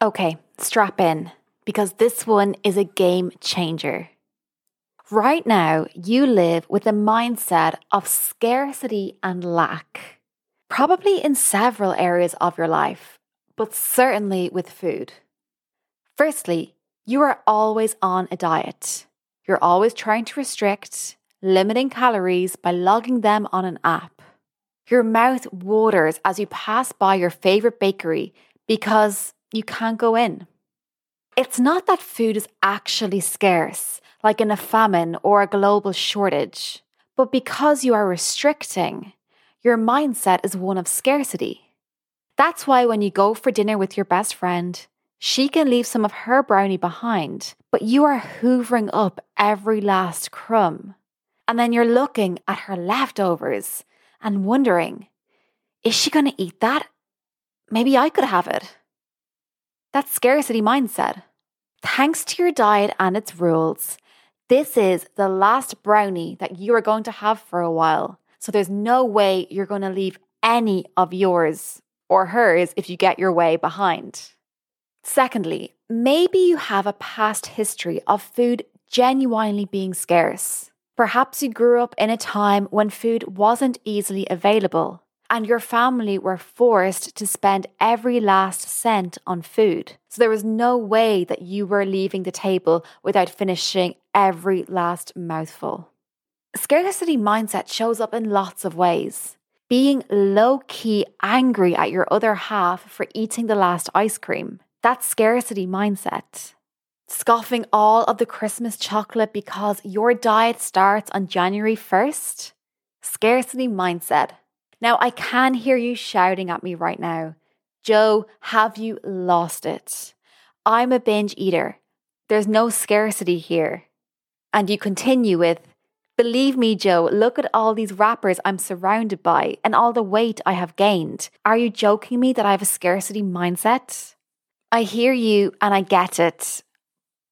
Okay, strap in because this one is a game changer. Right now, you live with a mindset of scarcity and lack, probably in several areas of your life, but certainly with food. Firstly, you are always on a diet. You're always trying to restrict, limiting calories by logging them on an app. Your mouth waters as you pass by your favorite bakery because you can't go in. It's not that food is actually scarce, like in a famine or a global shortage, but because you are restricting, your mindset is one of scarcity. That's why when you go for dinner with your best friend, she can leave some of her brownie behind, but you are hoovering up every last crumb. And then you're looking at her leftovers and wondering, is she going to eat that? Maybe I could have it. That's scarcity mindset. Thanks to your diet and its rules, this is the last brownie that you are going to have for a while. So there's no way you're going to leave any of yours or hers if you get your way behind. Secondly, maybe you have a past history of food genuinely being scarce. Perhaps you grew up in a time when food wasn't easily available and your family were forced to spend every last cent on food. So there was no way that you were leaving the table without finishing every last mouthful. Scarcity mindset shows up in lots of ways. Being low key angry at your other half for eating the last ice cream. That's scarcity mindset. Scoffing all of the Christmas chocolate because your diet starts on January 1st. Scarcity mindset. Now, I can hear you shouting at me right now. Joe, have you lost it? I'm a binge eater. There's no scarcity here. And you continue with, Believe me, Joe, look at all these wrappers I'm surrounded by and all the weight I have gained. Are you joking me that I have a scarcity mindset? I hear you and I get it.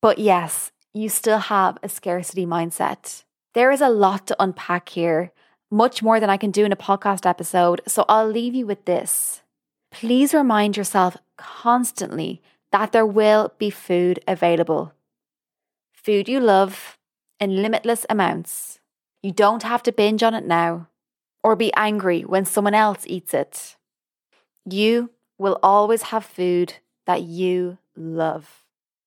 But yes, you still have a scarcity mindset. There is a lot to unpack here, much more than I can do in a podcast episode. So I'll leave you with this. Please remind yourself constantly that there will be food available. Food you love in limitless amounts. You don't have to binge on it now or be angry when someone else eats it. You will always have food that you love.